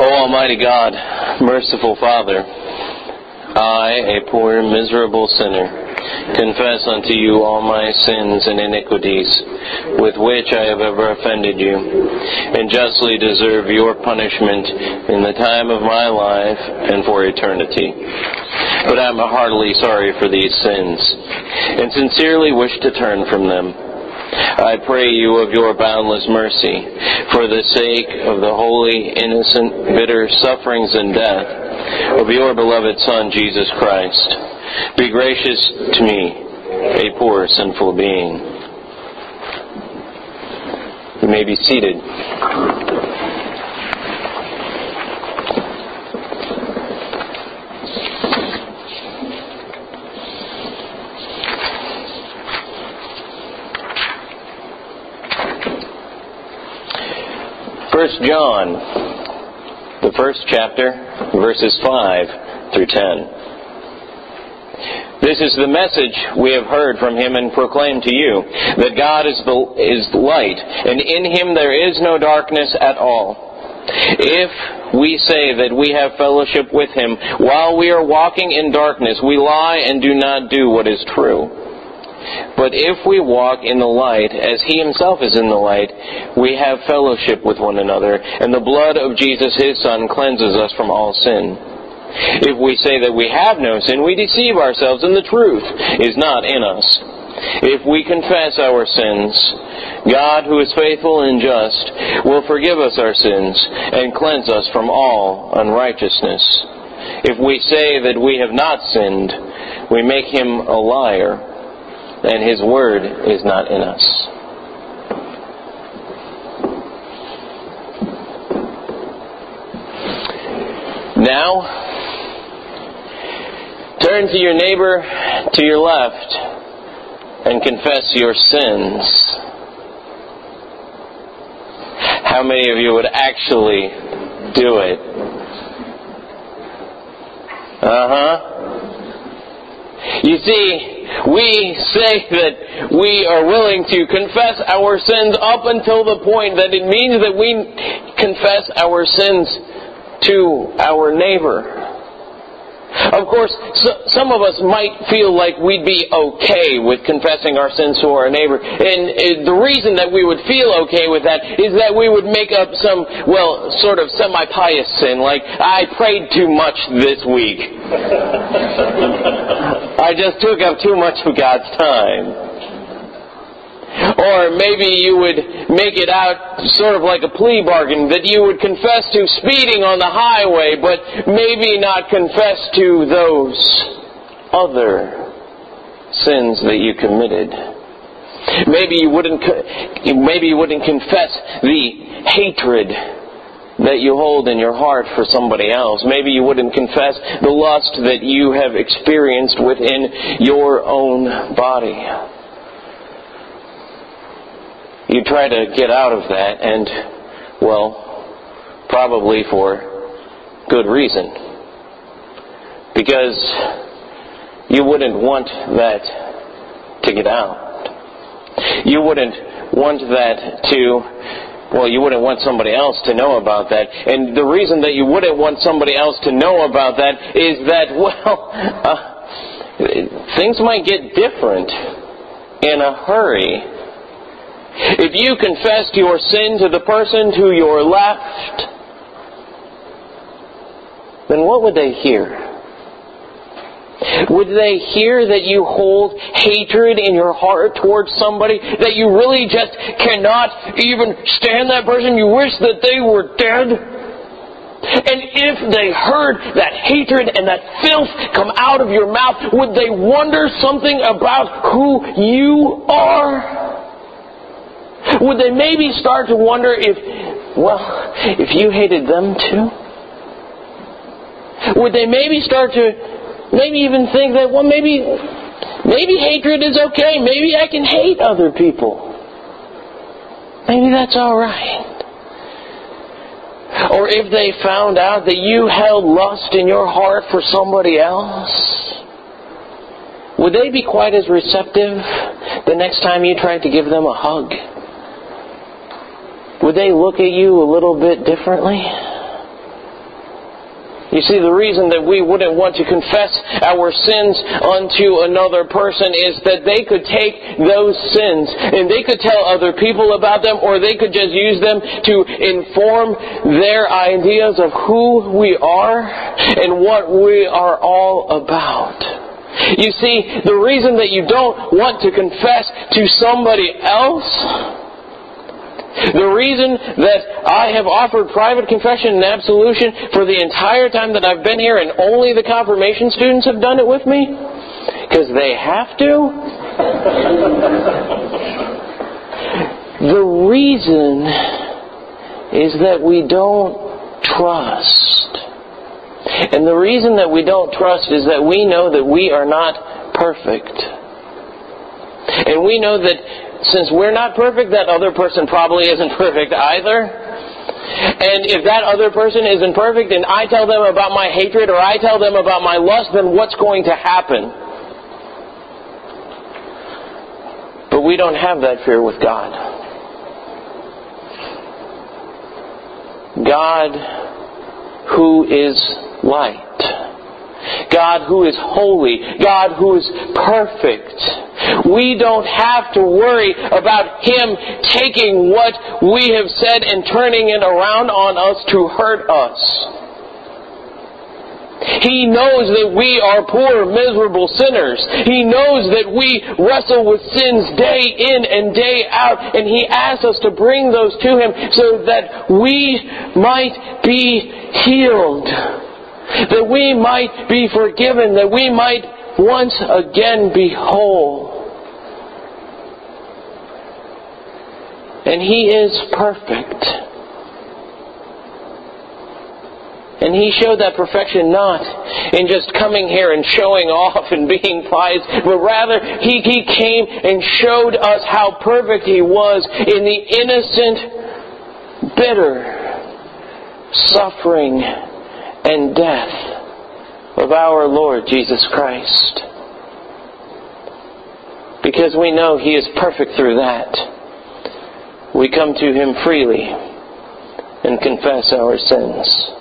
O Almighty God, merciful Father, I, a poor, miserable sinner, confess unto you all my sins and iniquities with which I have ever offended you, and justly deserve your punishment in the time of my life and for eternity. But I am heartily sorry for these sins, and sincerely wish to turn from them. I pray you of your boundless mercy, for the sake of the holy, innocent, bitter sufferings and death of your beloved Son, Jesus Christ, be gracious to me, a poor, sinful being. You may be seated. First John, the first chapter, verses 5 through 10. This is the message we have heard from him and proclaimed to you, that God is, the, is light, and in him there is no darkness at all. If we say that we have fellowship with him while we are walking in darkness, we lie and do not do what is true. But if we walk in the light, as he himself is in the light, we have fellowship with one another, and the blood of Jesus his Son cleanses us from all sin. If we say that we have no sin, we deceive ourselves, and the truth is not in us. If we confess our sins, God, who is faithful and just, will forgive us our sins and cleanse us from all unrighteousness. If we say that we have not sinned, we make him a liar and his word is not in us. Now, turn to your neighbor to your left and confess your sins. How many of you would actually do it? Uh huh. You see, we say that we are willing to confess our sins up until the point that it means that we confess our sins to our neighbor. Of course, so, some of us might feel like we'd be okay with confessing our sins to our neighbor. And uh, the reason that we would feel okay with that is that we would make up some, well, sort of semi-pious sin, like, I prayed too much this week. Just took up too much of God's time. Or maybe you would make it out sort of like a plea bargain that you would confess to speeding on the highway, but maybe not confess to those other sins that you committed. Maybe you wouldn't, maybe you wouldn't confess the hatred that you hold in your heart for somebody else. Maybe you wouldn't confess the lust that you have experienced within your own body you try to get out of that, and, well, probably for good reason. Because you wouldn't want that to get out. You wouldn't want that to, well, you wouldn't want somebody else to know about that. And the reason that you wouldn't want somebody else to know about that is that, well, uh, things might get different in a hurry if you confessed your sin to the person to your left, then what would they hear? Would they hear that you hold hatred in your heart towards somebody? That you really just cannot even stand that person? You wish that they were dead? And if they heard that hatred and that filth come out of your mouth, would they wonder something about who you are? Would they maybe start to wonder if, well, if you hated them too? Would they maybe start to maybe even think that, well, maybe, maybe hatred is okay. Maybe I can hate other people. Maybe that's alright. Or if they found out that you held lust in your heart for somebody else, would they be quite as receptive the next time you tried to give them a hug? would they look at you a little bit differently? You see, the reason that we wouldn't want to confess our sins unto another person is that they could take those sins and they could tell other people about them or they could just use them to inform their ideas of who we are and what we are all about. You see, the reason that you don't want to confess to somebody else the reason that I have offered private confession and absolution for the entire time that I've been here and only the confirmation students have done it with me? Because they have to? the reason is that we don't trust. And the reason that we don't trust is that we know that we are not perfect. And we know that since we're not perfect, that other person probably isn't perfect either. And if that other person isn't perfect and I tell them about my hatred or I tell them about my lust, then what's going to happen? But we don't have that fear with God. God, who is light. God who is holy, God who is perfect. We don't have to worry about Him taking what we have said and turning it around on us to hurt us. He knows that we are poor, miserable sinners. He knows that we wrestle with sins day in and day out, and He asks us to bring those to Him so that we might be healed that we might be forgiven, that we might once again be whole. And He is perfect. And He showed that perfection not in just coming here and showing off and being pious, but rather He, he came and showed us how perfect He was in the innocent, bitter, suffering, and death of our Lord Jesus Christ. Because we know He is perfect through that, we come to Him freely and confess our sins.